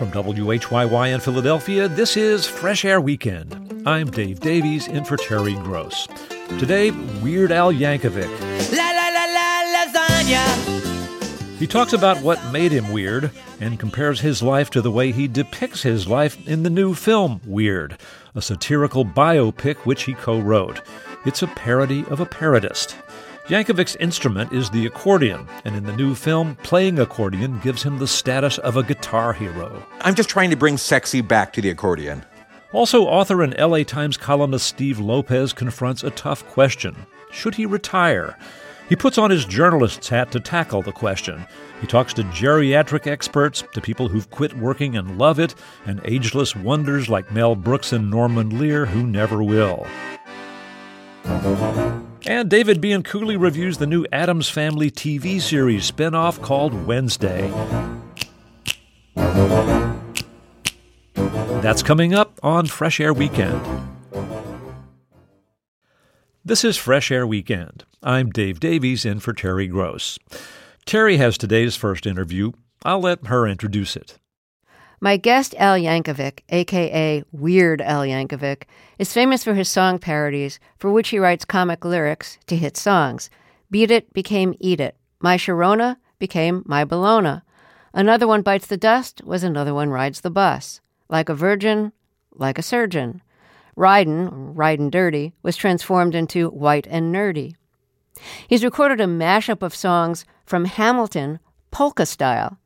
From WHYY in Philadelphia, this is Fresh Air Weekend. I'm Dave Davies in for Terry Gross. Today, Weird Al Yankovic. La la la la lasagna. He talks about what made him weird and compares his life to the way he depicts his life in the new film Weird, a satirical biopic which he co wrote. It's a parody of a parodist. Yankovic's instrument is the accordion, and in the new film, playing accordion gives him the status of a guitar hero. I'm just trying to bring sexy back to the accordion. Also, author and LA Times columnist Steve Lopez confronts a tough question Should he retire? He puts on his journalist's hat to tackle the question. He talks to geriatric experts, to people who've quit working and love it, and ageless wonders like Mel Brooks and Norman Lear who never will. And David Bianculli reviews the new Addams Family TV series spinoff called Wednesday. That's coming up on Fresh Air Weekend. This is Fresh Air Weekend. I'm Dave Davies in for Terry Gross. Terry has today's first interview. I'll let her introduce it. My guest, Al Yankovic, aka Weird Al Yankovic, is famous for his song parodies, for which he writes comic lyrics to hit songs. Beat It became Eat It. My Sharona became My Bologna. Another one bites the dust was another one rides the bus. Like a virgin, like a surgeon. Ridin', ridin' dirty, was transformed into white and nerdy. He's recorded a mashup of songs from Hamilton, polka style,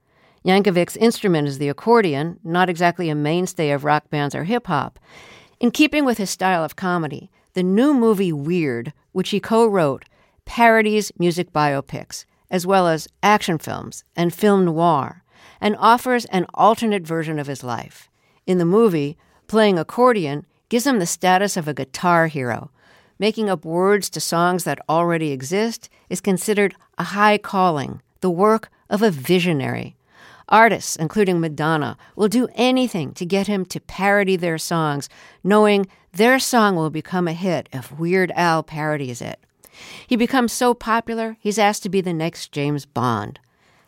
Yankovic's instrument is the accordion, not exactly a mainstay of rock bands or hip hop. In keeping with his style of comedy, the new movie Weird, which he co wrote, parodies music biopics, as well as action films and film noir, and offers an alternate version of his life. In the movie, playing accordion gives him the status of a guitar hero. Making up words to songs that already exist is considered a high calling, the work of a visionary. Artists, including Madonna, will do anything to get him to parody their songs, knowing their song will become a hit if Weird Al parodies it. He becomes so popular, he's asked to be the next James Bond.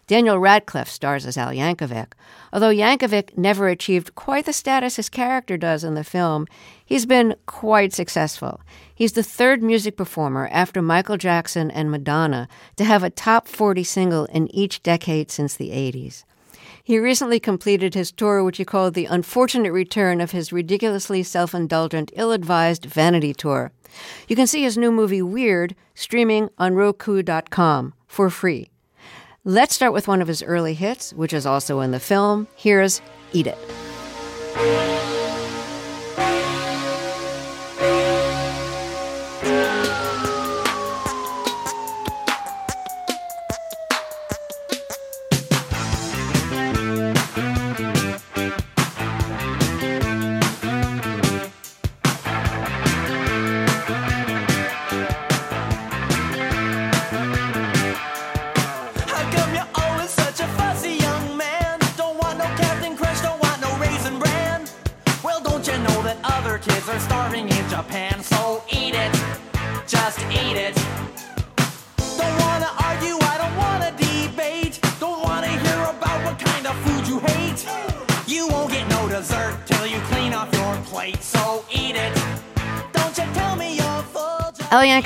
Daniel Radcliffe stars as Al Yankovic. Although Yankovic never achieved quite the status his character does in the film, he's been quite successful. He's the third music performer after Michael Jackson and Madonna to have a top 40 single in each decade since the 80s. He recently completed his tour, which he called the unfortunate return of his ridiculously self indulgent, ill advised vanity tour. You can see his new movie Weird streaming on Roku.com for free. Let's start with one of his early hits, which is also in the film. Here's Eat It.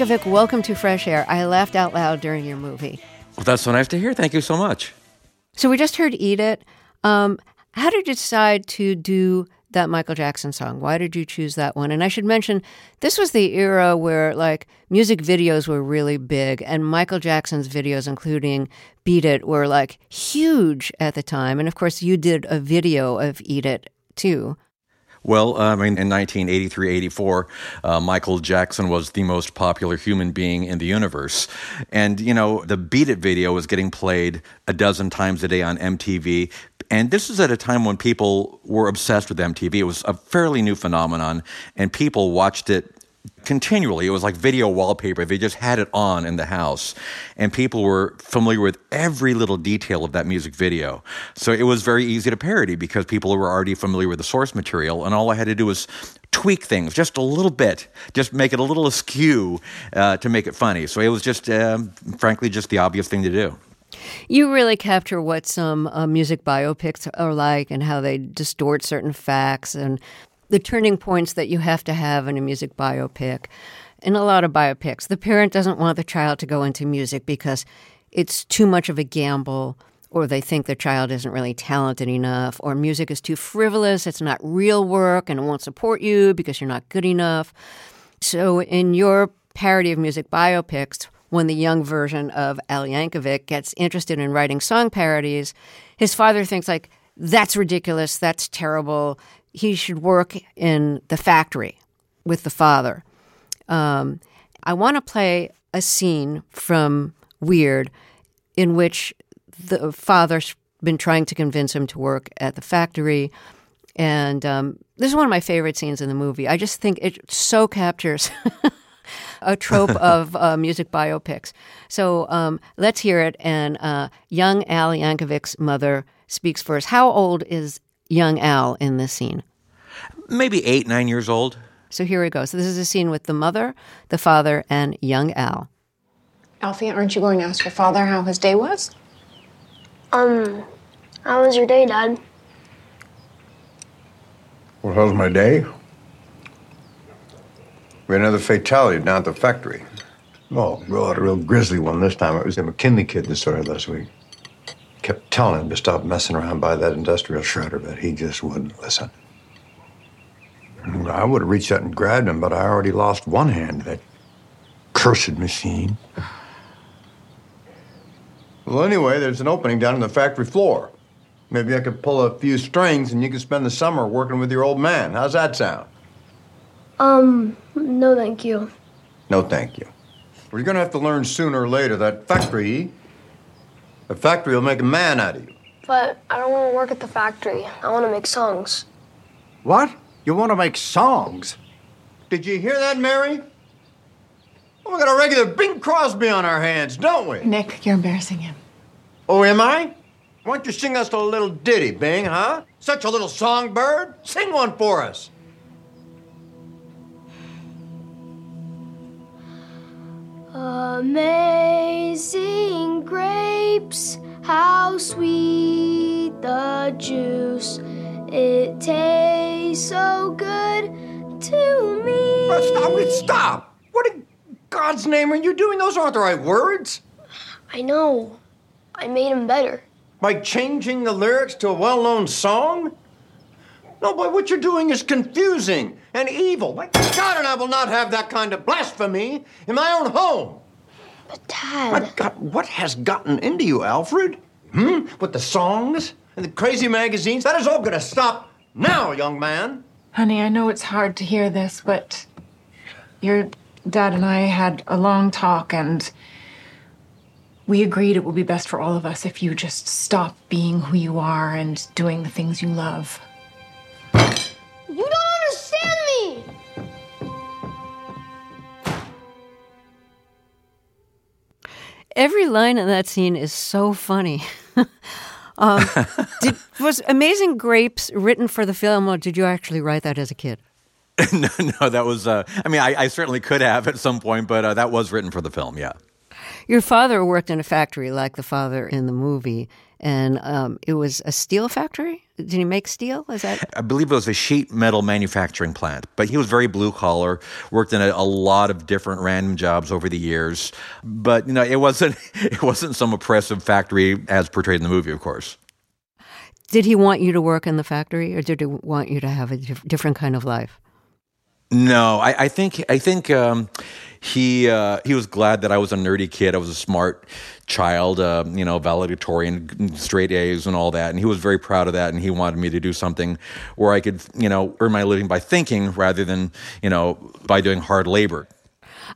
Yankovic, welcome to Fresh Air. I laughed out loud during your movie. Well, that's so nice to hear. Thank you so much. So we just heard Eat It. Um, how did you decide to do that Michael Jackson song? Why did you choose that one? And I should mention, this was the era where like music videos were really big, and Michael Jackson's videos, including Beat It, were like huge at the time. And of course, you did a video of Eat It too. Well, I mean, in 1983 84, uh, Michael Jackson was the most popular human being in the universe. And, you know, the Beat It video was getting played a dozen times a day on MTV. And this was at a time when people were obsessed with MTV. It was a fairly new phenomenon, and people watched it continually. It was like video wallpaper. They just had it on in the house. And people were familiar with every little detail of that music video. So it was very easy to parody because people were already familiar with the source material. And all I had to do was tweak things just a little bit, just make it a little askew uh, to make it funny. So it was just, um, frankly, just the obvious thing to do. You really capture what some uh, music biopics are like and how they distort certain facts and the turning points that you have to have in a music biopic. In a lot of biopics, the parent doesn't want the child to go into music because it's too much of a gamble or they think their child isn't really talented enough, or music is too frivolous, it's not real work, and it won't support you because you're not good enough. So, in your parody of music biopics, when the young version of Al Yankovic gets interested in writing song parodies, his father thinks like that's ridiculous, that's terrible. He should work in the factory with the father. Um, I want to play a scene from Weird in which the father's been trying to convince him to work at the factory. And um, this is one of my favorite scenes in the movie. I just think it so captures a trope of uh, music biopics. So um, let's hear it. And uh, young Al Yankovic's mother speaks first. How old is young Al in this scene? Maybe eight, nine years old. So here we go. So this is a scene with the mother, the father, and young Al. Alfie, aren't you going to ask your father how his day was? Um, how was your day, Dad? Well, how's my day? We had another fatality down at the factory. Oh, God, a real grisly one this time. It was the McKinley kid that started last week. Kept telling him to stop messing around by that industrial shredder, but he just wouldn't listen. I would have reached out and grabbed him, but I already lost one hand to that cursed machine. Well, anyway, there's an opening down in the factory floor. Maybe I could pull a few strings and you could spend the summer working with your old man. How's that sound? Um, no thank you. No, thank you. Well, you're gonna have to learn sooner or later that factory, the factory will make a man out of you. But I don't want to work at the factory. I want to make songs. What? You want to make songs? Did you hear that, Mary? Oh, we got a regular Bing Crosby on our hands, don't we? Nick, you're embarrassing him. Oh, am I? Why don't you sing us a little ditty, Bing, huh? Such a little songbird. Sing one for us. Amazing grapes, how sweet the juice. It tastes so good to me. Oh, stop, it, stop. What in God's name are you doing? Those aren't the right words. I know. I made them better. By changing the lyrics to a well known song? No, boy, what you're doing is confusing and evil. My God, and I will not have that kind of blasphemy in my own home. But, Dad. What, got, what has gotten into you, Alfred? Hmm? With the songs and the crazy magazines? That is all going to stop now, young man. Honey, I know it's hard to hear this, but your dad and I had a long talk, and we agreed it would be best for all of us if you just stop being who you are and doing the things you love. Every line in that scene is so funny. um, did, was Amazing Grapes written for the film, or did you actually write that as a kid? no, no, that was. Uh, I mean, I, I, certainly could have at some point, but uh, that was written for the film. Yeah. Your father worked in a factory like the father in the movie, and um, it was a steel factory. Did he make steel? Is that? I believe it was a sheet metal manufacturing plant, but he was very blue collar. Worked in a, a, lot of different random jobs over the years, but you know, it wasn't it wasn't some oppressive factory as portrayed in the movie, of course. Did he want you to work in the factory, or did he want you to have a different kind of life? No, I, I think I think um, he uh, he was glad that I was a nerdy kid. I was a smart child, uh, you know, valedictorian, straight A's, and all that. And he was very proud of that. And he wanted me to do something where I could, you know, earn my living by thinking rather than, you know, by doing hard labor.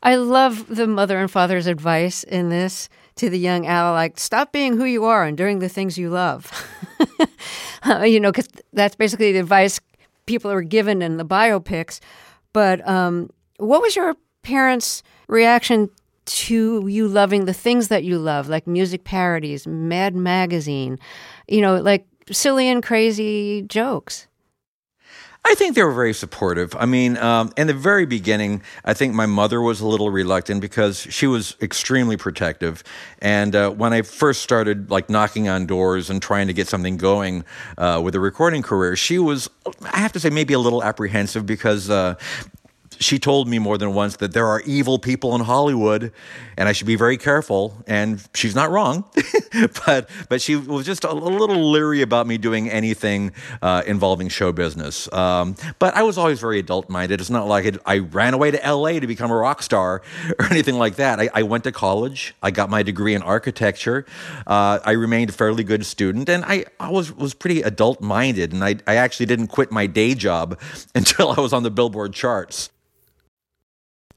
I love the mother and father's advice in this to the young Al, like stop being who you are and doing the things you love. you know, because that's basically the advice people are given in the biopics but um, what was your parents' reaction to you loving the things that you love, like music parodies, Mad Magazine, you know, like silly and crazy jokes? I think they were very supportive. I mean, um, in the very beginning, I think my mother was a little reluctant because she was extremely protective. And uh, when I first started like knocking on doors and trying to get something going uh, with a recording career, she was, I have to say, maybe a little apprehensive because uh, she told me more than once that there are evil people in Hollywood and I should be very careful. And she's not wrong, but but she was just a, little leery about me doing anything uh, involving show business. Um, but I was always very adult minded. It's not like it, I ran away to L.A. to become a rock star or anything like that. I, I went to college. I got my degree in architecture. Uh, I remained a fairly good student, and I, I was was pretty adult minded. And I I actually didn't quit my day job until I was on the Billboard charts.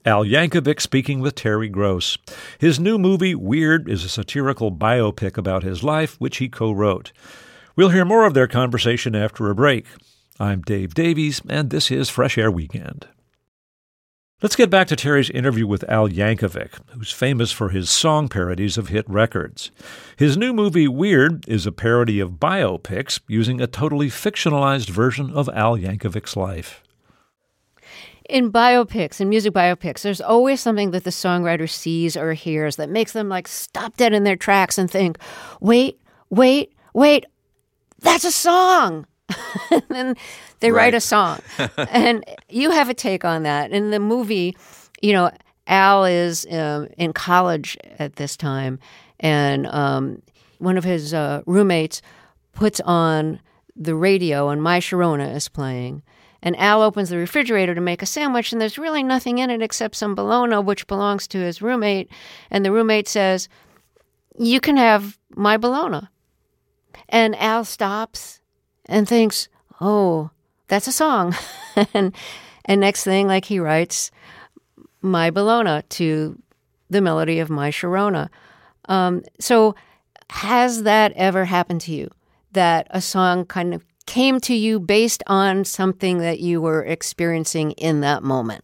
Al Yankovic speaking with Terry Gross. His new movie, Weird, is a satirical biopic about his life, which he co wrote. We'll hear more of their conversation after a break. I'm Dave Davies, and this is Fresh Air Weekend. Let's get back to Terry's interview with Al Yankovic, who's famous for his song parodies of hit records. His new movie, Weird, is a parody of biopics using a totally fictionalized version of Al Yankovic's life in biopics, in music biopics, there's always something that the songwriter sees or hears that makes them like stop dead in their tracks and think, wait, wait, wait, that's a song. and then they right. write a song. and you have a take on that. In the movie, you know, Al is um, in college at this time, and um, one of his uh, roommates puts on the radio, and My Sharona is playing. And Al opens the refrigerator to make a sandwich, and there's really nothing in it except some bologna, which belongs to his roommate. And the roommate says, You can have my bologna. And Al stops and thinks, Oh, that's a song. and, and next thing, like he writes, My bologna to the melody of My Sharona. Um, so, has that ever happened to you? That a song kind of came to you based on something that you were experiencing in that moment?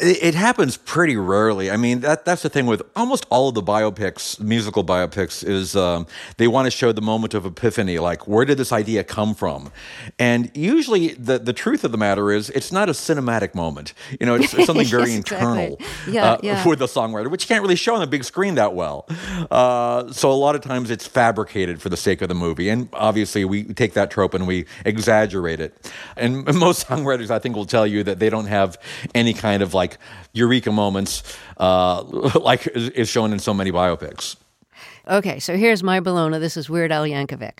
It happens pretty rarely. I mean, that that's the thing with almost all of the biopics, musical biopics, is um, they want to show the moment of epiphany, like where did this idea come from? And usually, the the truth of the matter is, it's not a cinematic moment. You know, it's, it's something very yes, internal exactly. yeah, uh, yeah. with the songwriter, which you can't really show on the big screen that well. Uh, so a lot of times, it's fabricated for the sake of the movie, and obviously, we take that trope and we exaggerate it. And most songwriters, I think, will tell you that they don't have any kind of like like eureka moments, uh, like is shown in so many biopics. Okay, so here's my bologna. This is Weird Al Yankovic.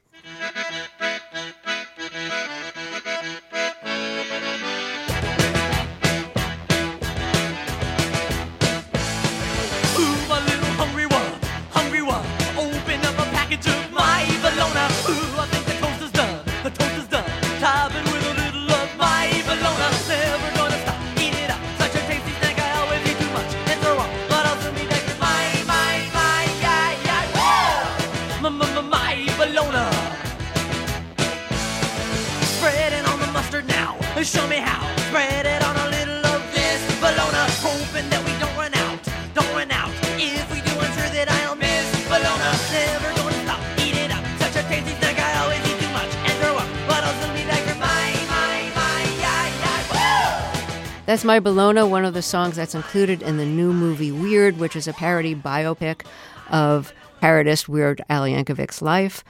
That's My Bologna, one of the songs that's included in the new movie Weird, which is a parody biopic of parodist Weird Al Yankovic's life.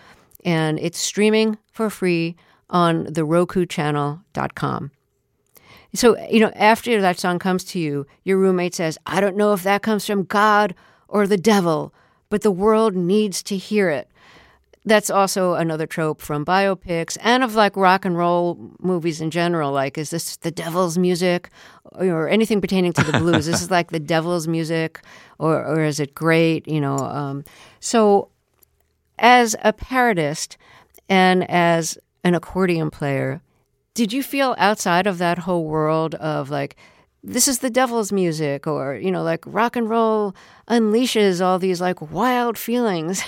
And it's streaming for free on the RokuChannel.com. So, you know, after that song comes to you, your roommate says, I don't know if that comes from God or the devil, but the world needs to hear it. That's also another trope from biopics and of like rock and roll movies in general. Like, is this the devil's music or anything pertaining to the blues? this is like the devil's music or, or is it great? You know, um, so as a parodist and as an accordion player, did you feel outside of that whole world of like, this is the devil's music, or, you know, like rock and roll unleashes all these like wild feelings,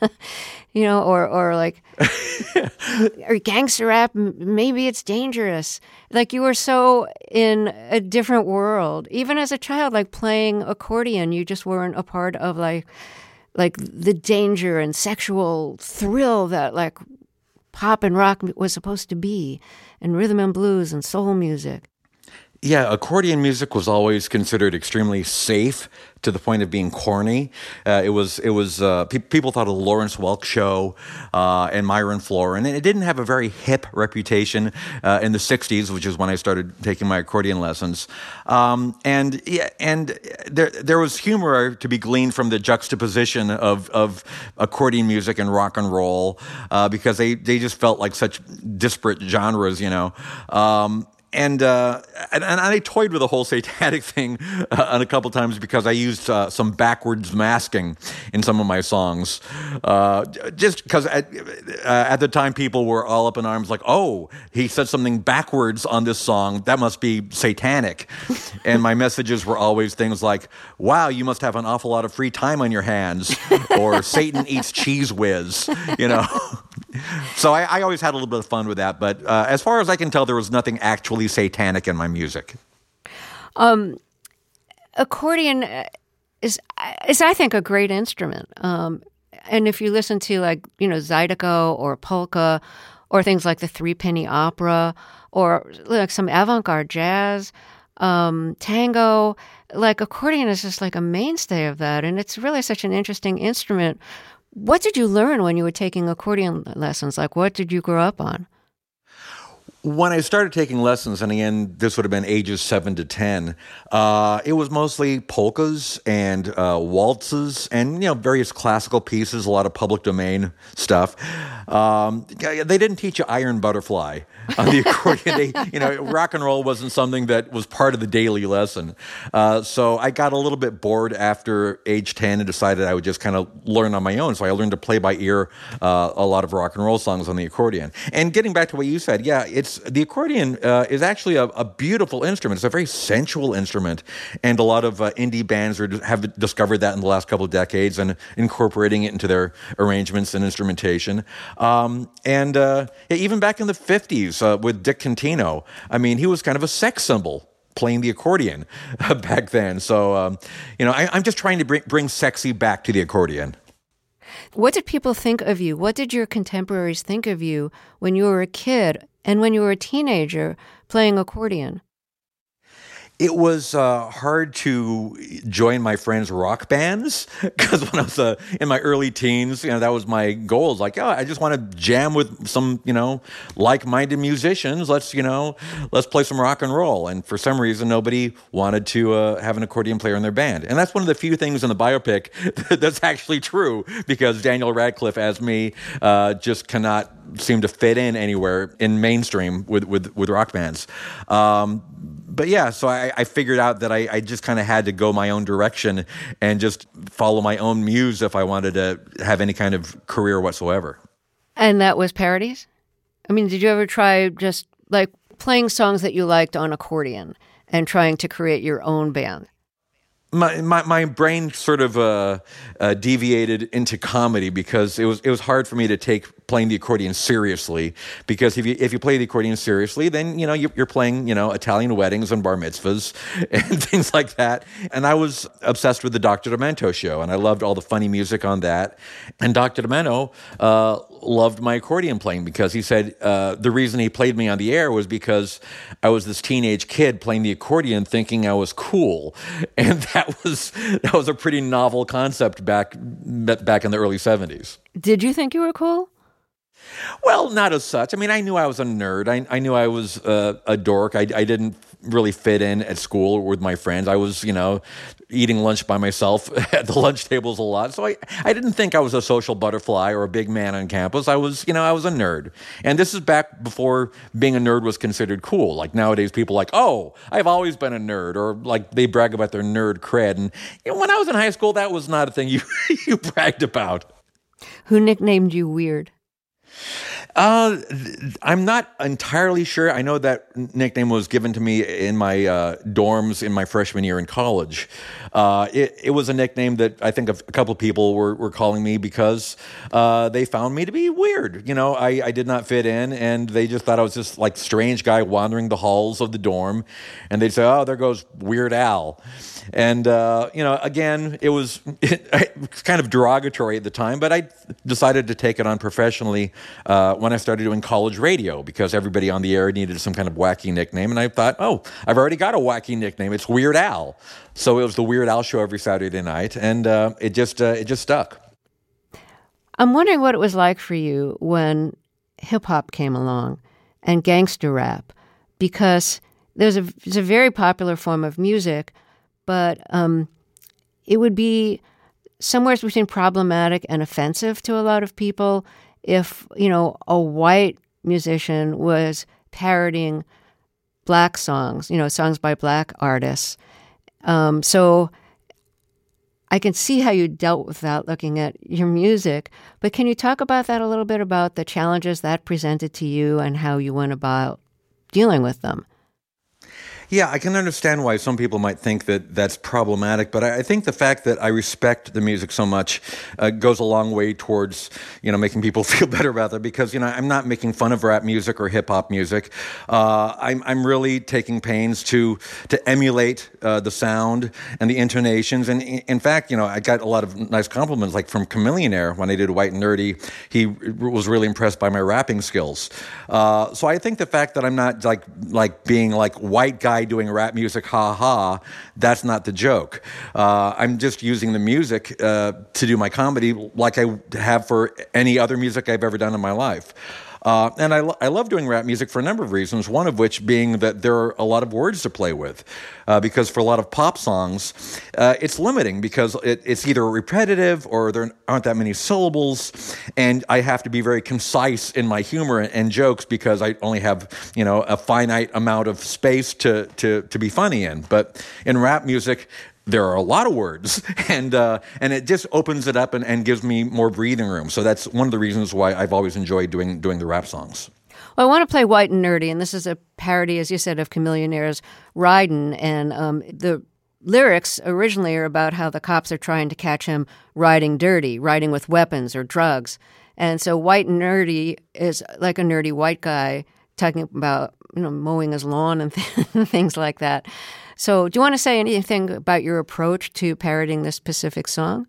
you know, or, or like, or gangster rap, maybe it's dangerous. Like you were so in a different world. Even as a child, like playing accordion, you just weren't a part of like, like the danger and sexual thrill that like pop and rock was supposed to be, and rhythm and blues and soul music. Yeah, accordion music was always considered extremely safe to the point of being corny. Uh, it was it was uh, pe- people thought of the Lawrence Welk show uh, and Myron Floren, and it didn't have a very hip reputation uh, in the '60s, which is when I started taking my accordion lessons. Um, and yeah, and there there was humor to be gleaned from the juxtaposition of of accordion music and rock and roll uh, because they they just felt like such disparate genres, you know. Um, and, uh, and, and I toyed with the whole satanic thing uh, a couple times because I used uh, some backwards masking in some of my songs. Uh, just because at, uh, at the time people were all up in arms, like, "Oh, he said something backwards on this song. That must be satanic." and my messages were always things like, "Wow, you must have an awful lot of free time on your hands," or "Satan eats Cheez Whiz," you know. so I, I, always had a little bit of fun with that. But uh, as far as I can tell, there was nothing actually satanic in my music. Um, accordion is is I think a great instrument. Um, and if you listen to like you know Zydeco or polka or things like the Three Penny Opera or like some avant-garde jazz, um, tango, like accordion is just like a mainstay of that, and it's really such an interesting instrument what did you learn when you were taking accordion lessons? Like, what did you grow up on? When I started taking lessons, and again, this would have been ages seven to 10, uh, it was mostly polkas and uh, waltzes and, you know, various classical pieces, a lot of public domain stuff. Um, they didn't teach you Iron Butterfly on the accordion. they, you know, rock and roll wasn't something that was part of the daily lesson. Uh, so I got a little bit bored after age 10 and decided I would just kind of learn on my own. So I learned to play by ear uh, a lot of rock and roll songs on the accordion. And getting back to what you said, yeah, it's the accordion uh, is actually a, a, beautiful instrument. It's a very sensual instrument, and a lot of uh, indie bands are, have discovered that in the last couple of decades and incorporating it into their arrangements and instrumentation. Um, and uh, even back in the '50s uh, with Dick Contino, I mean, he was kind of a sex symbol playing the accordion back then. So, um, you know, I, am just trying to bring, bring sexy back to the accordion. What did people think of you? What did your contemporaries think of you when you were a kid and when you were a teenager playing accordion? It was uh, hard to join my friends' rock bands because when I was uh, in my early teens, you know, that was my goal. Is like, oh, I just want to jam with some, you know, like-minded musicians. Let's, you know, let's play some rock and roll. And for some reason, nobody wanted to uh, have an accordion player in their band. And that's one of the few things in the biopic that's actually true because Daniel Radcliffe, as me, uh, just cannot seem to fit in anywhere in mainstream with with, with rock bands. Um, but yeah, so I, I figured out that I, I just kind of had to go my own direction and just follow my own muse if I wanted to have any kind of career whatsoever. And that was parodies? I mean, did you ever try just like playing songs that you liked on accordion and trying to create your own band? my, my, my brain sort of uh, uh, deviated into comedy because it was it was hard for me to take playing the accordion seriously because if you if you play the accordion seriously then you know you're, playing you know Italian weddings and bar mitzvahs and things like that and I was obsessed with the Dr. Demento show and I loved all the funny music on that and Dr. Demento uh, loved my accordion playing because he said uh, the reason he played me on the air was because I was this teenage kid playing the accordion thinking I was cool and that was that was a pretty novel concept back back in the early 70s. Did you think you were cool? Well, not as such. I mean, I knew I was a nerd. I, I knew I was uh, a dork. I, I didn't really fit in at school with my friends. I was, you know, eating lunch by myself at the lunch tables a lot. So I, I didn't think I was a social butterfly or a big man on campus. I was, you know, I was a nerd. And this is back before being a nerd was considered cool. Like nowadays, people like, oh, I've always been a nerd, or like they brag about their nerd cred. And you know, when I was in high school, that was not a thing you, you bragged about. Who nicknamed you weird? Uh, I'm not entirely sure. I know that nickname was given to me in my uh, dorms in my freshman year in college. Uh, it, it, was a nickname that I think a couple of people were, were calling me because uh, they found me to be weird. You know, I, I did not fit in, and they just thought I was just like strange guy wandering the halls of the dorm, and they'd say, "Oh, there goes Weird Al." And, uh, you know, again, it was, kind of derogatory at the time, but I decided to take it on professionally uh, when I started doing college radio because everybody on the air needed some kind of wacky nickname. And I thought, oh, I've already got a wacky nickname. It's Weird Al. So it was the Weird Al show every Saturday night. And uh, it, just, uh, it just stuck. I'm wondering what it was like for you when hip hop came along and gangster rap, because there's a, a very popular form of music, but um, it would be somewhere between problematic and offensive to a lot of people if you know a white musician was parodying black songs, you know, songs by black artists. Um, so I can see how you dealt with that looking at your music, but can you talk about that a little bit about the challenges that presented to you and how you went about dealing with them? Yeah, I can understand why some people might think that that's problematic, but I, think the fact that I respect the music so much uh, goes a long way towards you know making people feel better about it. Because you know I'm not making fun of rap music or hip hop music. Uh, I'm I'm really taking pains to to emulate uh, the sound and the intonations. And in fact, you know I got a lot of nice compliments, like from Chamillionaire when I did White and Nerdy. He was really impressed by my rapping skills. Uh, so I think the fact that I'm not like like being like white guy guy doing rap music, ha ha. That's not the joke. Uh, I'm just using the music uh, to do my comedy like I have for any other music I've ever done in my life. Uh, and I, lo- I love doing rap music for a number of reasons, one of which being that there are a lot of words to play with. Uh, because for a lot of pop songs, uh, it's limiting because it, it's either repetitive or there aren't that many syllables. And I have to be very concise in my humor and, and jokes because I only have, you know, a finite amount of space to, to, to be funny in. But in rap music, there are a lot of words and uh, and it just opens it up and, and gives me more breathing room so that's one of the reasons why i've always enjoyed doing doing the rap songs well, I want to play White and Nerdy, and this is a parody, as you said, of Chamillionaire's Ridin'. And um, the lyrics originally are about how the cops are trying to catch him riding dirty, riding with weapons or drugs. And so White and Nerdy is like a nerdy white guy talking about, you know, mowing his lawn and th- things like that. So, do you want to say anything about your approach to parroting this specific song?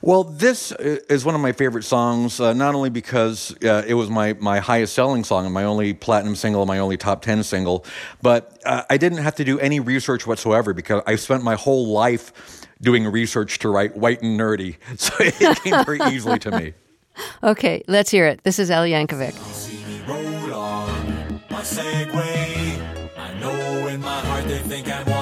Well, this is one of my favorite songs, uh, not only because uh, it was my, my highest selling song and my only platinum single, my only top 10 single, but uh, I didn't have to do any research whatsoever because I spent my whole life doing research to write White and Nerdy. So it came very easily to me. Okay, let's hear it. This is Al Yankovic. X-Men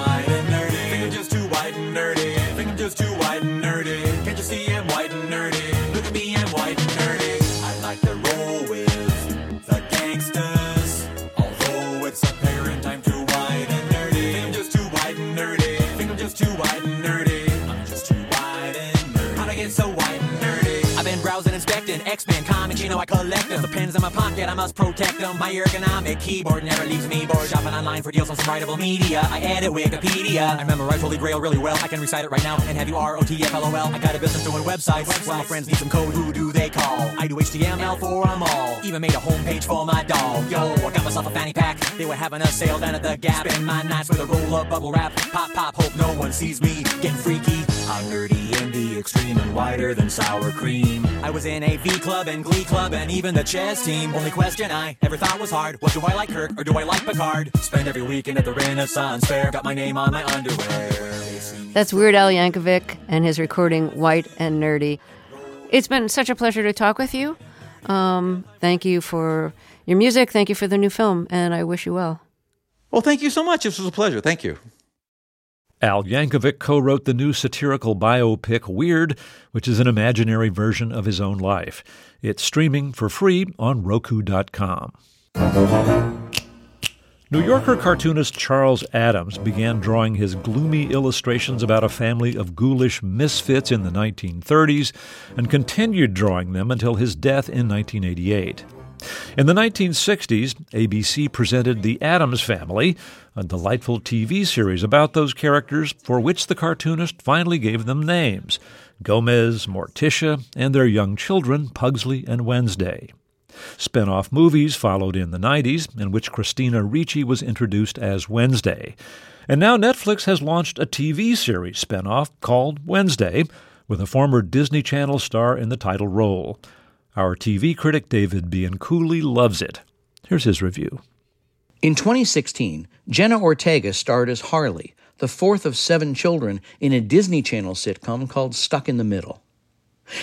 you know I collect them. The pens in my pocket, I must protect them. My ergonomic keyboard never leaves me bored. Shopping online for deals on some writable media. I edit Wikipedia. I memorize Holy Grail really well. I can recite it right now. And have you R-O-T-F-L-O-L? I got a business doing websites. Well, my friends need some code. Who do they call? I do HTML for them all. Even made a homepage for my dog. Yo, I got myself a fanny pack. They were having a sale down at the Gap. Spend my nights with a roll of bubble wrap. Pop, pop, hope no one sees me getting freaky. I'm nerdy in the extreme and whiter than sour cream. I was in a V club and Glee club and even the chess team. Only question I ever thought was hard was do I like Kirk or do I like Picard? Spend every weekend at the Renaissance Fair, got my name on my underwear. That's Weird Al Yankovic and his recording White and Nerdy. It's been such a pleasure to talk with you. Um, thank you for your music. Thank you for the new film, and I wish you well. Well, thank you so much. This was a pleasure. Thank you. Al Yankovic co wrote the new satirical biopic Weird, which is an imaginary version of his own life. It's streaming for free on Roku.com. New Yorker cartoonist Charles Addams began drawing his gloomy illustrations about a family of ghoulish misfits in the 1930s and continued drawing them until his death in 1988. In the 1960s, ABC presented The Addams Family, a delightful TV series about those characters for which the cartoonist finally gave them names Gomez, Morticia, and their young children, Pugsley and Wednesday. Spin off movies followed in the 90s, in which Christina Ricci was introduced as Wednesday. And now Netflix has launched a TV series spin off called Wednesday, with a former Disney Channel star in the title role. Our TV critic David Bianculli loves it. Here's his review. In 2016, Jenna Ortega starred as Harley, the fourth of seven children, in a Disney Channel sitcom called Stuck in the Middle.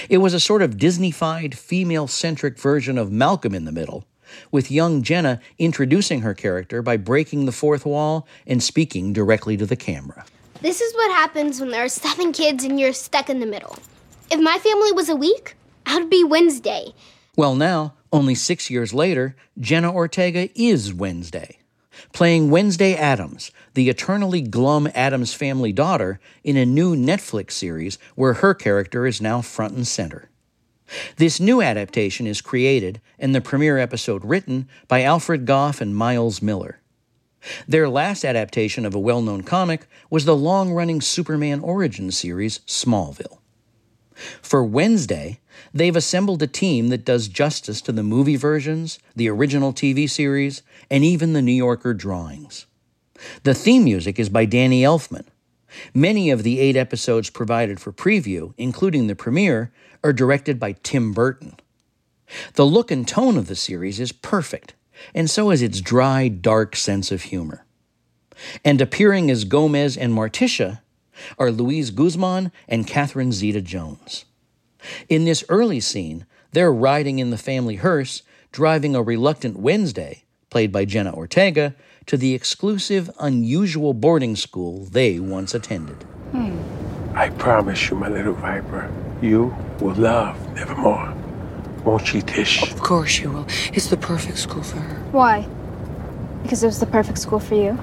It was a sort of Disney-fied, female-centric version of Malcolm in the Middle, with young Jenna introducing her character by breaking the fourth wall and speaking directly to the camera. This is what happens when there are seven kids and you're stuck in the middle. If my family was a week, Would be Wednesday. Well, now, only six years later, Jenna Ortega is Wednesday, playing Wednesday Addams, the eternally glum Addams family daughter, in a new Netflix series where her character is now front and center. This new adaptation is created and the premiere episode written by Alfred Gough and Miles Millar. Their last adaptation of a well known comic was the long running Superman origin series, Smallville. For Wednesday, they've assembled a team that does justice to the movie versions, the original TV series, and even the New Yorker drawings. The theme music is by Danny Elfman. Many of the eight episodes provided for preview, including the premiere, are directed by Tim Burton. The look and tone of the series is perfect, and so is its dry, dark sense of humor. And appearing as Gomez and Morticia are Luis Guzman and Catherine Zeta Jones. In this early scene, they're riding in the family hearse, driving a reluctant Wednesday, played by Jenna Ortega, to the exclusive, unusual boarding school they once attended. Hmm. I promise you, my little viper, you will love Nevermore. Won't you, Tish? Of course you will. It's the perfect school for her. Why? Because it was the perfect school for you?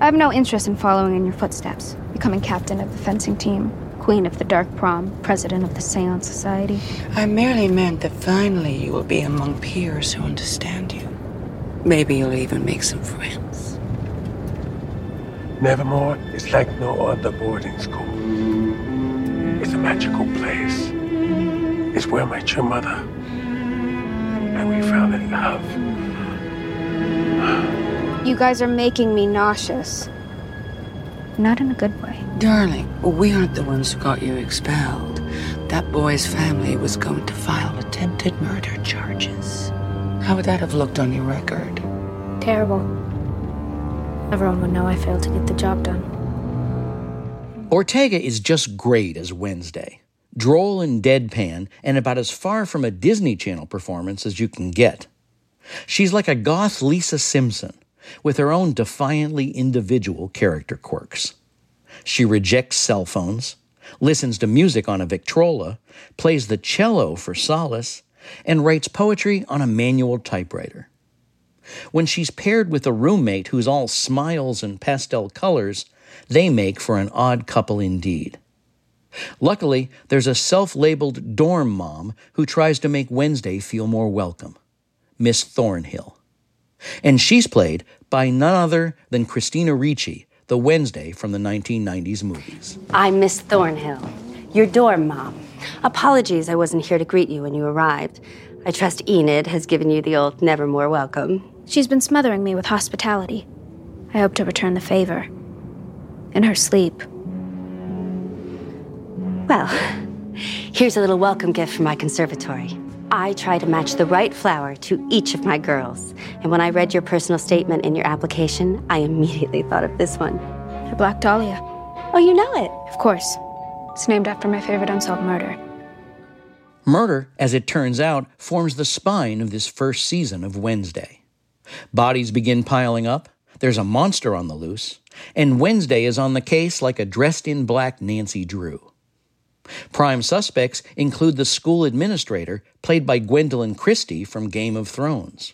I have no interest in following in your footsteps, becoming captain of the fencing team, queen of the dark prom, president of the Seance Society. I merely meant that finally you will be among peers who understand you. Maybe you'll even make some friends. Nevermore is like no other boarding school. It's a magical place. It's where I met your mother. And we fell in love. You guys are making me nauseous. Not in a good way. Darling, we aren't the ones who got you expelled. That boy's family was going to file attempted murder charges. How would that have looked on your record? Terrible. Everyone would know I failed to get the job done. Ortega is just great as Wednesday. Droll and deadpan, and about as far from a Disney Channel performance as you can get. She's like a goth Lisa Simpson, with her own defiantly individual character quirks. She rejects cell phones, listens to music on a Victrola, plays the cello for solace, and writes poetry on a manual typewriter. When she's paired with a roommate who's all smiles and pastel colors, they make for an odd couple indeed. Luckily, there's a self labeled dorm mom who tries to make Wednesday feel more welcome Miss Thornhill. And she's played by none other than Christina Ricci, the Wednesday from the 1990s movies. I'm Miss Thornhill, your dorm mom. Apologies I wasn't here to greet you when you arrived. I trust Enid has given you the old nevermore welcome. She's been smothering me with hospitality. I hope to return the favor. In her sleep. Well, here's a little welcome gift from my conservatory. I try to match the right flower to each of my girls. And when I read your personal statement in your application, I immediately thought of this one. A Black Dahlia. Oh, you know it? Of course. It's named after my favorite unsolved murder. Murder, as it turns out, forms the spine of this first season of Wednesday. Bodies begin piling up, there's a monster on the loose, and Wednesday is on the case like a dressed in black Nancy Drew. Prime suspects include the school administrator, played by Gwendoline Christie from Game of Thrones.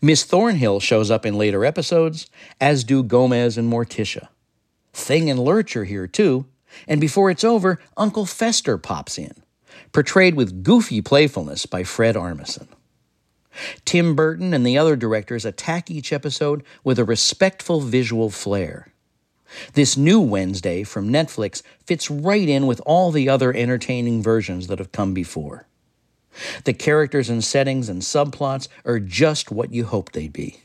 Miss Thornhill shows up in later episodes, as do Gomez and Morticia. Thing and Lurch are here too, and before it's over, Uncle Fester pops in, portrayed with goofy playfulness by Fred Armisen. Tim Burton and the other directors attack each episode with a respectful visual flair. This new Wednesday from Netflix fits right in with all the other entertaining versions that have come before. The characters and settings and subplots are just what you hoped they'd be.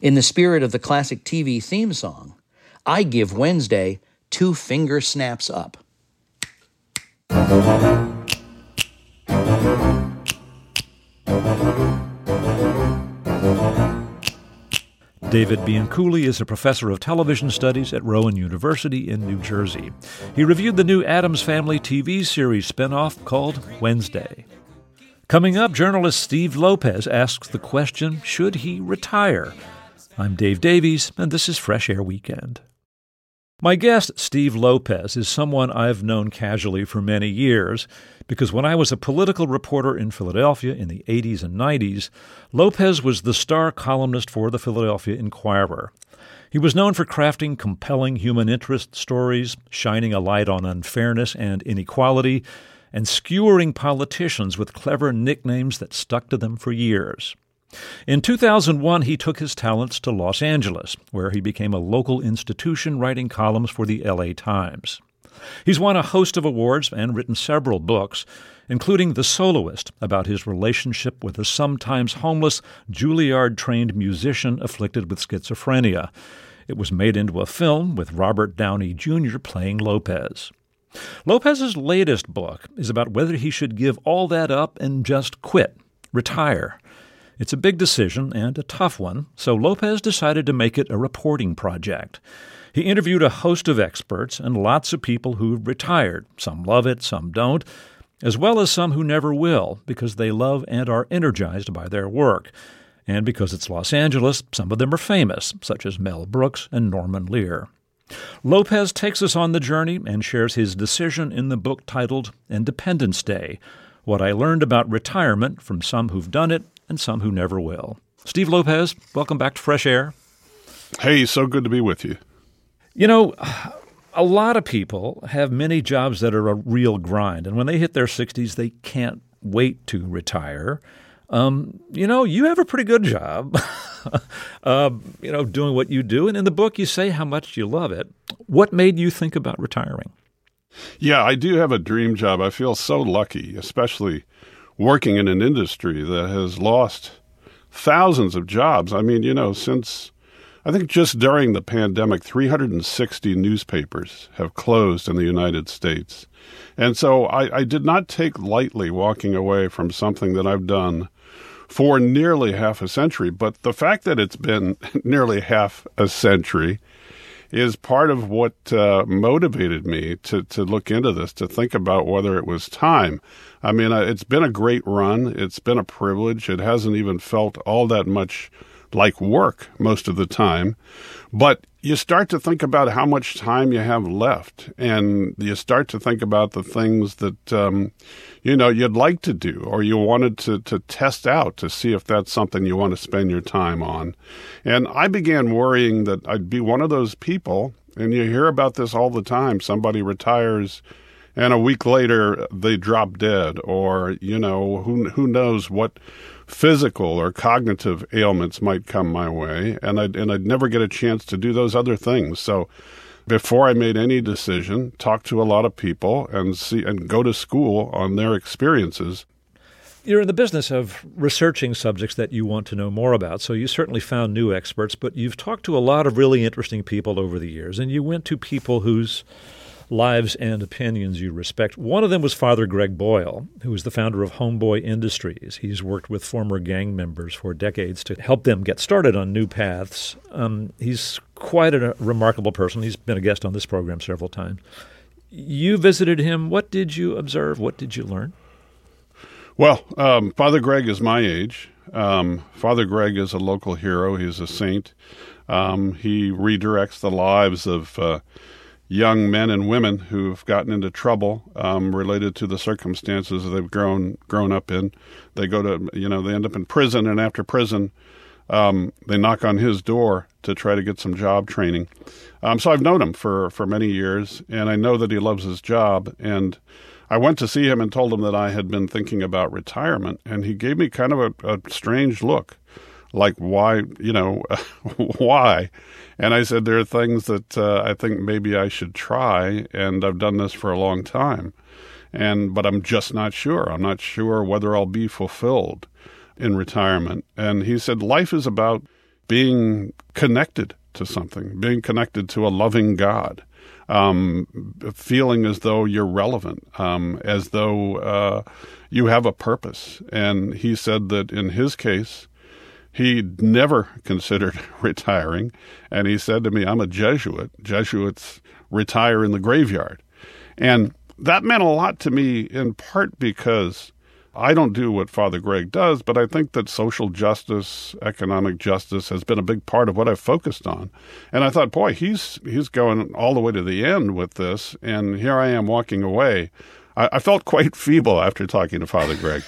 In the spirit of the classic TV theme song, I give Wednesday two finger snaps up. David Bianculli is a professor of television studies at Rowan University in New Jersey. He reviewed the new Addams Family TV series spinoff called Wednesday. Coming up, journalist Steve Lopez asks the question Should he retire? I'm Dave Davies, and this is Fresh Air Weekend. My guest, Steve Lopez, is someone I've known casually for many years because when I was a political reporter in Philadelphia in the 80s and 90s, Lopez was the star columnist for the Philadelphia Inquirer. He was known for crafting compelling human interest stories, shining a light on unfairness and inequality, and skewering politicians with clever nicknames that stuck to them for years. In 2001, he took his talents to Los Angeles, where he became a local institution writing columns for the LA Times. He's won a host of awards and written several books, including The Soloist, about his relationship with a sometimes homeless Juilliard trained musician afflicted with schizophrenia. It was made into a film with Robert Downey Jr. playing Lopez. Lopez's latest book is about whether he should give all that up and just quit, retire. It's a big decision and a tough one, so Lopez decided to make it a reporting project. He interviewed a host of experts and lots of people who've retired. Some love it, some don't, as well as some who never will because they love and are energized by their work. And because it's Los Angeles, some of them are famous, such as Mel Brooks and Norman Lear. Lopez takes us on the journey and shares his decision in the book titled Independence Day What I Learned About Retirement from Some Who've Done It and Some Who Never Will. Steve Lopez, welcome back to Fresh Air. Hey, so good to be with you. You know, a lot of people have many jobs that are a real grind, and when they hit their 60s, they can't wait to retire. Um, you know, you have a pretty good job, uh, you know, doing what you do. And in the book, you say how much you love it. What made you think about retiring? Yeah, I do have a dream job. I feel so lucky, especially working in an industry that has lost thousands of jobs. I mean, you know, since I think just during the pandemic, 360 newspapers have closed in the United States. And so I, I, did not take lightly walking away from something that I've done for nearly half a century. But the fact that it's been nearly half a century is part of what uh, motivated me to, to look into this, to think about whether it was time. I mean, it's been a great run. It's been a privilege. It hasn't even felt all that much like work most of the time. But you start to think about how much time you have left, and you start to think about the things that um, you know you'd like to do, or you wanted to to test out to see if that's something you want to spend your time on. And I began worrying that I'd be one of those people, and you hear about this all the time. Somebody retires and a week later they drop dead or you know who who knows what physical or cognitive ailments might come my way, and I'd and I'd never get a chance to do those other things. So before I made any decision, talk to a lot of people and see and go to school on their experiences. You're in the business of researching subjects that you want to know more about, so you certainly found new experts, but you've talked to a lot of really interesting people over the years, and you went to people whose lives and opinions you respect. One of them was Father Greg Boyle, who is the founder of Homeboy Industries. He's worked with former gang members for decades to help them get started on new paths. Um, he's quite a remarkable person. He's been a guest on this program several times. You visited him. What did you observe? What did you learn? Well, um, Father Greg is my age. Um, Father Greg is a local hero. He's a saint. Um, he redirects the lives of uh, young men and women who've gotten into trouble um, related to the circumstances they've grown grown up in. They go to you know they end up in prison, and after prison, um, they knock on his door to try to get some job training. Um, so I've known him for for many years, and I know that he loves his job. And I went to see him and told him that I had been thinking about retirement, and he gave me kind of a, a strange look like why you know why? And i said there are things that uh, i think maybe i should try and i've done this for a long time. And but i'm just not sure. I'm not sure whether i'll be fulfilled in retirement. And he said life is about being connected to something being connected to a loving god um, feeling as though you're relevant, um, as though uh, you have a purpose. And he said that in his case, he never considered retiring. And he said to me, I'm a Jesuit. Jesuits retire in the graveyard. And that meant a lot to me in part because I don't do what Father Greg does, but I think that social justice, economic justice has been a big part of what I've focused on. And I thought, boy, he's he's going all the way to the end with this, and here I am walking away. I, I felt quite feeble after talking to Father Greg.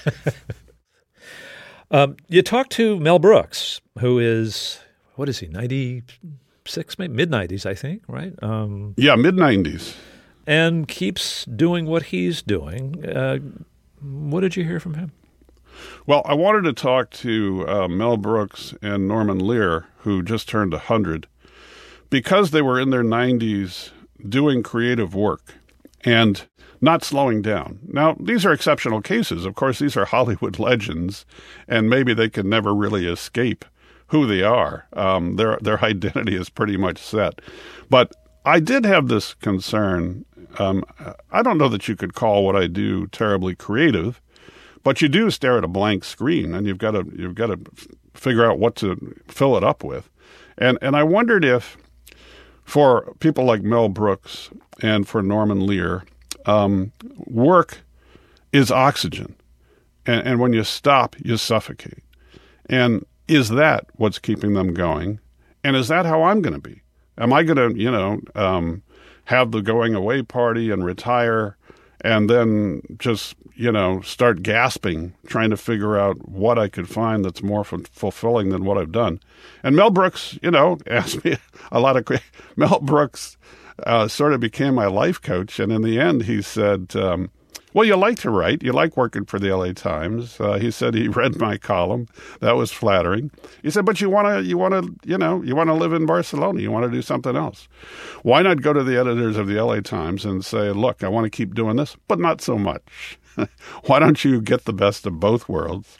Um, you talked to Mel Brooks, who is what is he, ninety six, mid nineties, I think, right? Um, yeah, mid nineties and keeps doing what he's doing. Uh, what did you hear from him? Well, I wanted to talk to uh, Mel Brooks and Norman Lear, who just turned 100, because they were in their 90s doing creative work and not slowing down. Now, these are exceptional cases. Of course, these are Hollywood legends, and maybe they can never really escape who they are. Um, their their identity is pretty much set. But I did have this concern um, I don't know that you could call what I do terribly creative, but you do stare at a blank screen, and you've got to you've got to figure out what to fill it up with. And and I wondered if for people like Mel Brooks and for Norman Lear, um, work is oxygen, and, and when you stop, you suffocate. And is that what's keeping them going? And is that how I'm going to be? Am I going to, you know, um, have the going away party and retire and then just you know start gasping trying to figure out what I could find that's more f- fulfilling than what I've done. And Mel Brooks, you know, asked me a lot of Mel Brooks uh, sort of became my life coach, and in the end, he said. Um, well, you like to write. You like working for the LA Times. Uh, he said he read my column. That was flattering. He said, but you want to, you want to, you know, you want to live in Barcelona. You want to do something else. Why not go to the editors of the LA Times and say, look, I want to keep doing this, but not so much. Why don't you get the best of both worlds?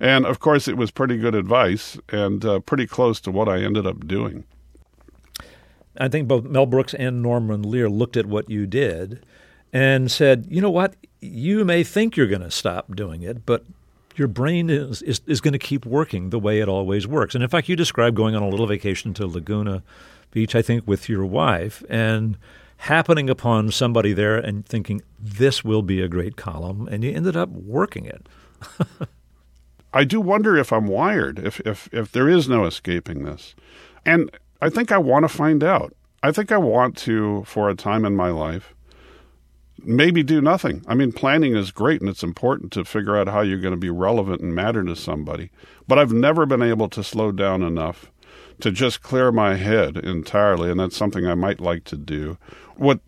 And of course, it was pretty good advice and uh, pretty close to what I ended up doing. I think both Mel Brooks and Norman Lear looked at what you did and said, you know what? You may think you're going to stop doing it, but your brain is, is, is going to keep working the way it always works. And in fact, you described going on a little vacation to Laguna Beach, I think, with your wife, and happening upon somebody there and thinking, this will be a great column, and you ended up working it. I do wonder if I'm wired, if, if, if there is no escaping this. And I think I want to find out. I think I want to, for a time in my life, maybe do nothing. I mean, planning is great and it's important to figure out how you're going to be relevant and matter to somebody. But I've never been able to slow down enough to just clear my head entirely, and that's something I might like to do. What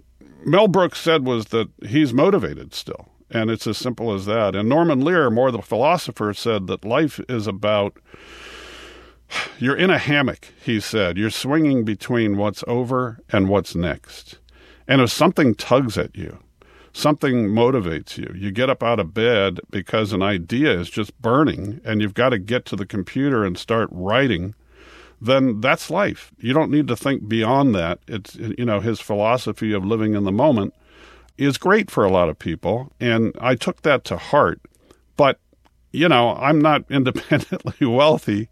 Mel Brooks said was that he's motivated still, and it's as simple as that. And Norman Lear, more the philosopher, said that life is about you're in a hammock, he said. You're swinging between what's over and what's next. And if something tugs at you, something motivates you. You get up out of bed because an idea is just burning and you've got to get to the computer and start writing. Then that's life. You don't need to think beyond that. It's, you know, his philosophy of living in the moment is great for a lot of people. And I took that to heart. But, you know, I'm not independently wealthy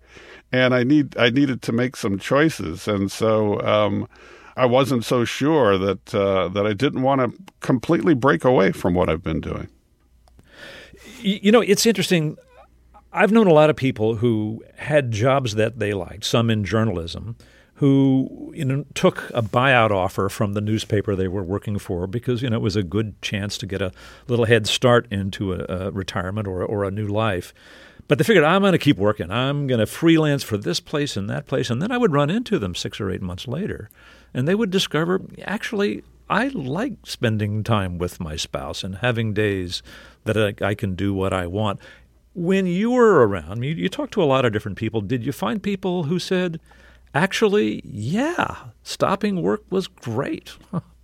and I need, I needed to make some choices. And so, um, I wasn't so sure that uh, that I didn't want to completely break away from what I've been doing. You know, it's interesting. I've known a lot of people who had jobs that they liked, some in journalism, who you know took a buyout offer from the newspaper they were working for because you know it was a good chance to get a little head start into a, a retirement or or a new life. But they figured I'm going to keep working. I'm going to freelance for this place and that place, and then I would run into them six or eight months later and they would discover actually I like spending time with my spouse and having days that I, I can do what I want. When you were around, you, you talked to a lot of different people. Did you find people who said, actually, yeah, stopping work was great?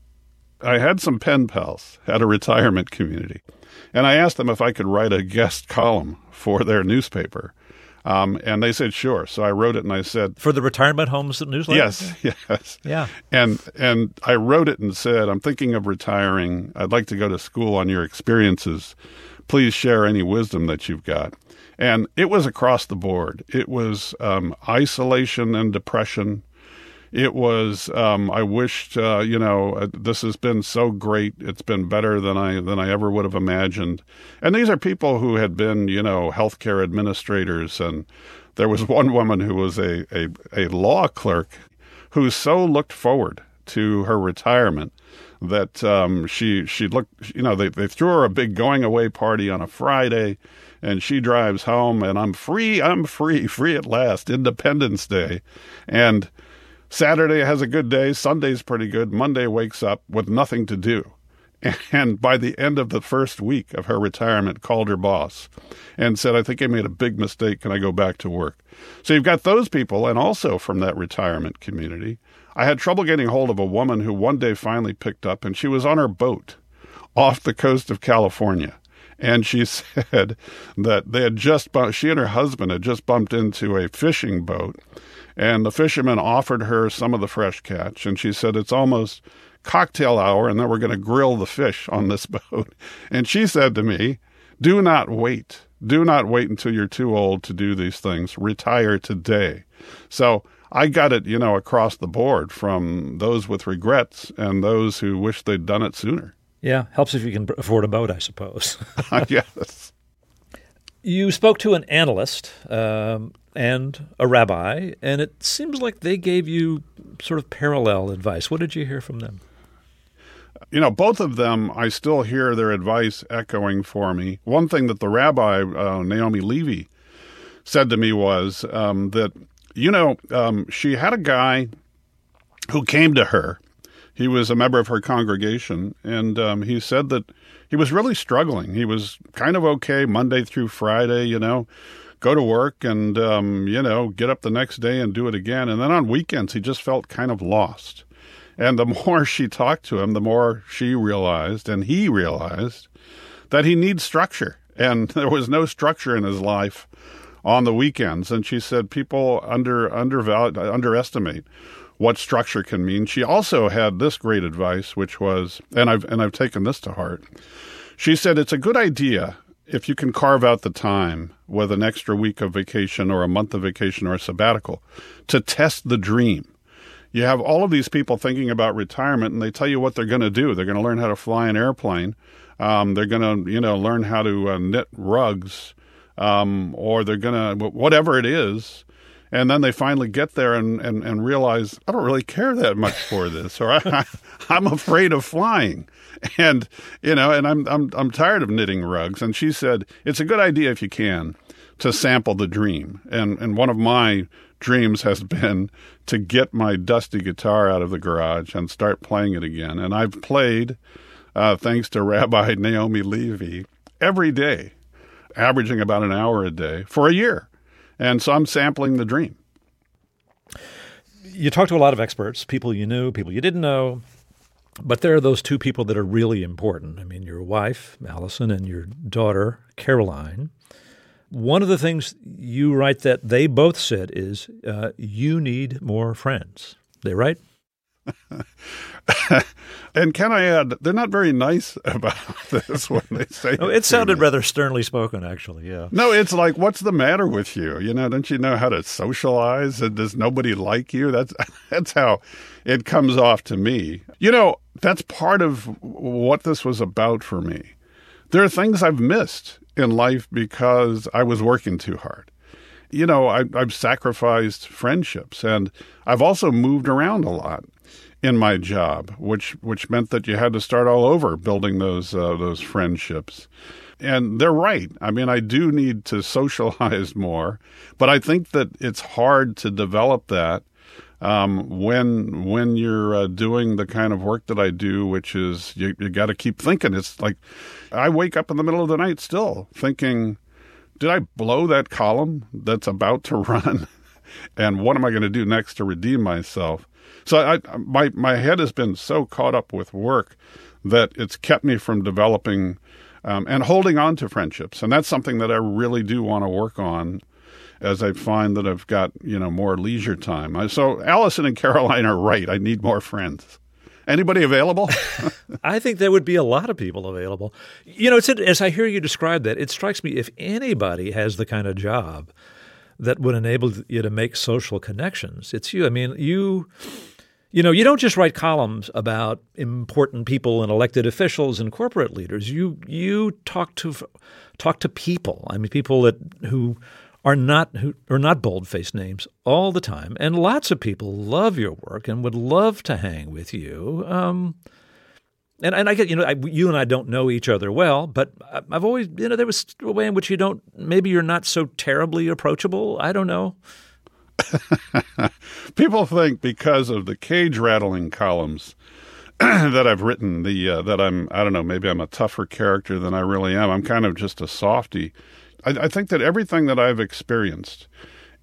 I had some pen pals at a retirement community, and I asked them if I could write a guest column for their newspaper. Um, and they said, sure. So I wrote it and I said, For the retirement homes newsletter? Yes, yes. Yeah. And and I wrote it and said, I'm thinking of retiring. I'd like to go to school on your experiences. Please share any wisdom that you've got. And it was across the board. It was um, isolation and depression. It was. Um, I wished. Uh, you know, uh, this has been so great. It's been better than I than I ever would have imagined. And these are people who had been, you know, healthcare administrators. And there was one woman who was a a, a law clerk who so looked forward to her retirement that um, she she looked. You know, they they threw her a big going away party on a Friday. And she drives home, and I'm free. I'm free, free at last. Independence Day, and Saturday has a good day. Sunday's pretty good. Monday wakes up with nothing to do. And by the end of the first week of her retirement, called her boss and said, I think I made a big mistake. Can I go back to work? So you've got those people, and also from that retirement community. I had trouble getting hold of a woman who one day finally picked up, and she was on her boat off the coast of California. And she said that they had just, she and her husband had just bumped into a fishing boat and the fisherman offered her some of the fresh catch. And she said, It's almost cocktail hour, and then we're going to grill the fish on this boat. And she said to me, Do not wait. Do not wait until you're too old to do these things. Retire today. So I got it, you know, across the board from those with regrets and those who wish they'd done it sooner. Yeah, helps if you can afford a boat, I suppose. yes. You spoke to an analyst um, and a rabbi, and it seems like they gave you sort of parallel advice. What did you hear from them? You know, both of them, I still hear their advice echoing for me. One thing that the rabbi, uh, Naomi Levy, said to me was um, that, you know, um, she had a guy who came to her. He was a member of her congregation, and um, he said that he was really struggling. He was kind of okay Monday through Friday, you know, go to work and, um, you know, get up the next day and do it again. And then on weekends, he just felt kind of lost. And the more she talked to him, the more she realized and he realized that he needs structure. And there was no structure in his life on the weekends. And she said people under underestimate what structure can mean. She also had this great advice, which was, and I've and I've taken this to heart. She said it's a good idea if you can carve out the time with an extra week of vacation or a month of vacation or a sabbatical to test the dream. You have all of these people thinking about retirement and they tell you what they're going to do. They're going to learn how to fly an airplane. Um, they're going to, you know, learn how to uh, knit rugs, um, or they're going to, whatever it is. And then they finally get there and, and, and realize, I don't really care that much for this, or I, I'm afraid of flying and you know, and I'm I'm I'm tired of knitting rugs. And she said it's a good idea if you can to sample the dream. And and one of my dreams has been to get my dusty guitar out of the garage and start playing it again. And I've played, uh, thanks to Rabbi Naomi Levy, every day, averaging about an hour a day for a year. And so I'm sampling the dream. You talked to a lot of experts, people you knew, people you didn't know. But there are those two people that are really important. I mean, your wife, Allison, and your daughter, Caroline. One of the things you write that they both said is uh, you need more friends. They right? and can I add, they're not very nice about this when they say. oh, it sounded rather sternly spoken, actually. Yeah. No, it's like, what's the matter with you? You know, don't you know how to socialize? And does nobody like you? That's that's how it comes off to me. You know, that's part of what this was about for me. There are things I've missed in life because I was working too hard. You know, I, I've sacrificed friendships, and I've also moved around a lot in my job, which which meant that you had to start all over building those uh, those friendships. And they're right. I mean, I do need to socialize more, but I think that it's hard to develop that um, when when you're uh, doing the kind of work that I do, which is you, you got to keep thinking. It's like I wake up in the middle of the night still thinking, did I blow that column that's about to run? and what am I going to do next to redeem myself? So I, my my head has been so caught up with work that it's kept me from developing um, and holding on to friendships, and that's something that I really do want to work on. as I find that I've got you know more leisure time. I, so Allison and Caroline are right. I need more friends. Anybody available? I think there would be a lot of people available. You know, it's as I hear you describe that, it strikes me if anybody has the kind of job that would enable you to make social connections, it's you. I mean, you you know, you don't just write columns about important people and elected officials and corporate leaders. You you talk to talk to people. I mean, people that who are not who are not bold-faced names all the time, and lots of people love your work and would love to hang with you. Um, and and I get you know I, you and I don't know each other well, but I've always you know there was a way in which you don't maybe you're not so terribly approachable. I don't know. People think because of the cage rattling columns that I've written, the uh, that I'm I don't know maybe I'm a tougher character than I really am. I'm kind of just a softy. I, I think that everything that I've experienced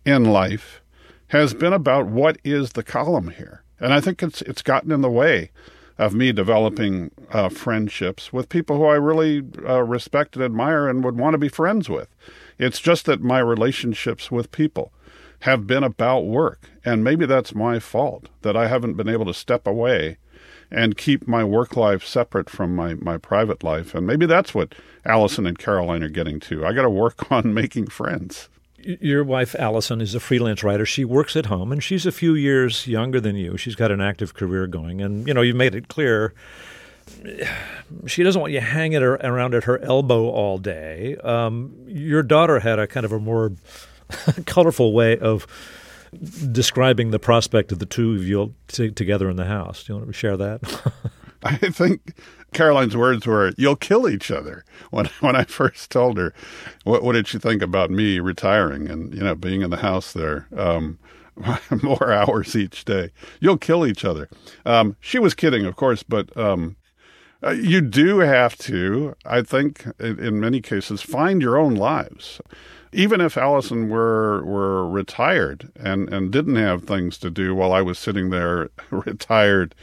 in life has been about what is the column here, and I think it's it's gotten in the way of me developing uh, friendships with people who I really uh, respect and admire and would want to be friends with. It's just that my relationships with people have been about work. And maybe that's my fault that I haven't been able to step away and keep my work life separate from my, my private life. And maybe that's what Allison and Caroline are getting to. I got to work on making friends. Your wife, Allison, is a freelance writer. She works at home and she's a few years younger than you. She's got an active career going. And, you know, you've made it clear she doesn't want you hanging around at her elbow all day. Um, your daughter had a kind of a more colorful way of describing the prospect of the two of you t- together in the house. Do you want to share that? I think Caroline's words were, "You'll kill each other." When when I first told her, what what did she think about me retiring and you know being in the house there? Um, more hours each day. You'll kill each other. Um, she was kidding, of course, but um, uh, you do have to, I think, in, in many cases, find your own lives even if Allison were were retired and and didn't have things to do while I was sitting there retired,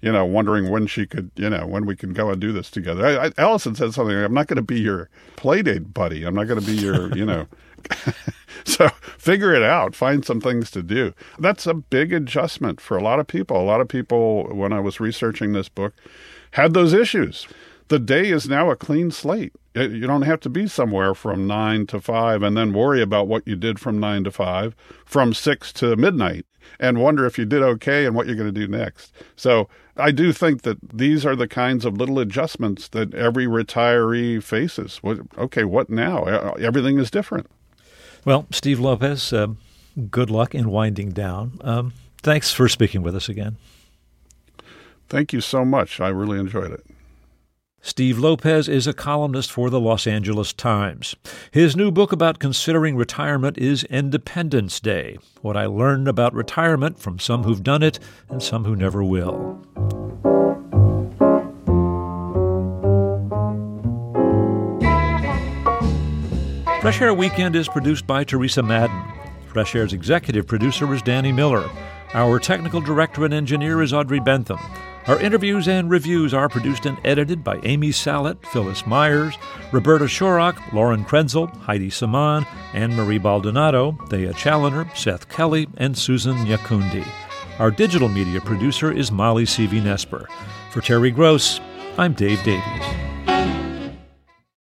you know, wondering when she could, you know, when we can go and do this together. I, I, Allison said something. I'm not going to be your playdate buddy. I'm not going to be your, you know. so figure it out. Find some things to do. That's a big adjustment for a lot of people. A lot of people, when I was researching this book, had those issues. The day is now a clean slate. You don't have to be somewhere from nine to five and then worry about what you did from nine to five, from six to midnight, and wonder if you did okay and what you're going to do next. So I do think that these are the kinds of little adjustments that every retiree faces. Okay, what now? Everything is different. Well, Steve Lopez, uh, good luck in winding down. Um, thanks for speaking with us again. Thank you so much. I really enjoyed it. Steve Lopez is a columnist for the Los Angeles Times. His new book about considering retirement is Independence Day What I Learned About Retirement from Some Who've Done It and Some Who Never Will. Fresh Air Weekend is produced by Teresa Madden. Fresh Air's executive producer is Danny Miller. Our technical director and engineer is Audrey Bentham. Our interviews and reviews are produced and edited by Amy Salit, Phyllis Myers, Roberta Shorrock, Lauren Krenzel, Heidi Saman, Ann Marie Baldonado, Thea Chaloner, Seth Kelley, and Susan Nyakundi. Our digital media producer is Molly Seavy-Nesper. For Terry Gross, I'm Dave Davies.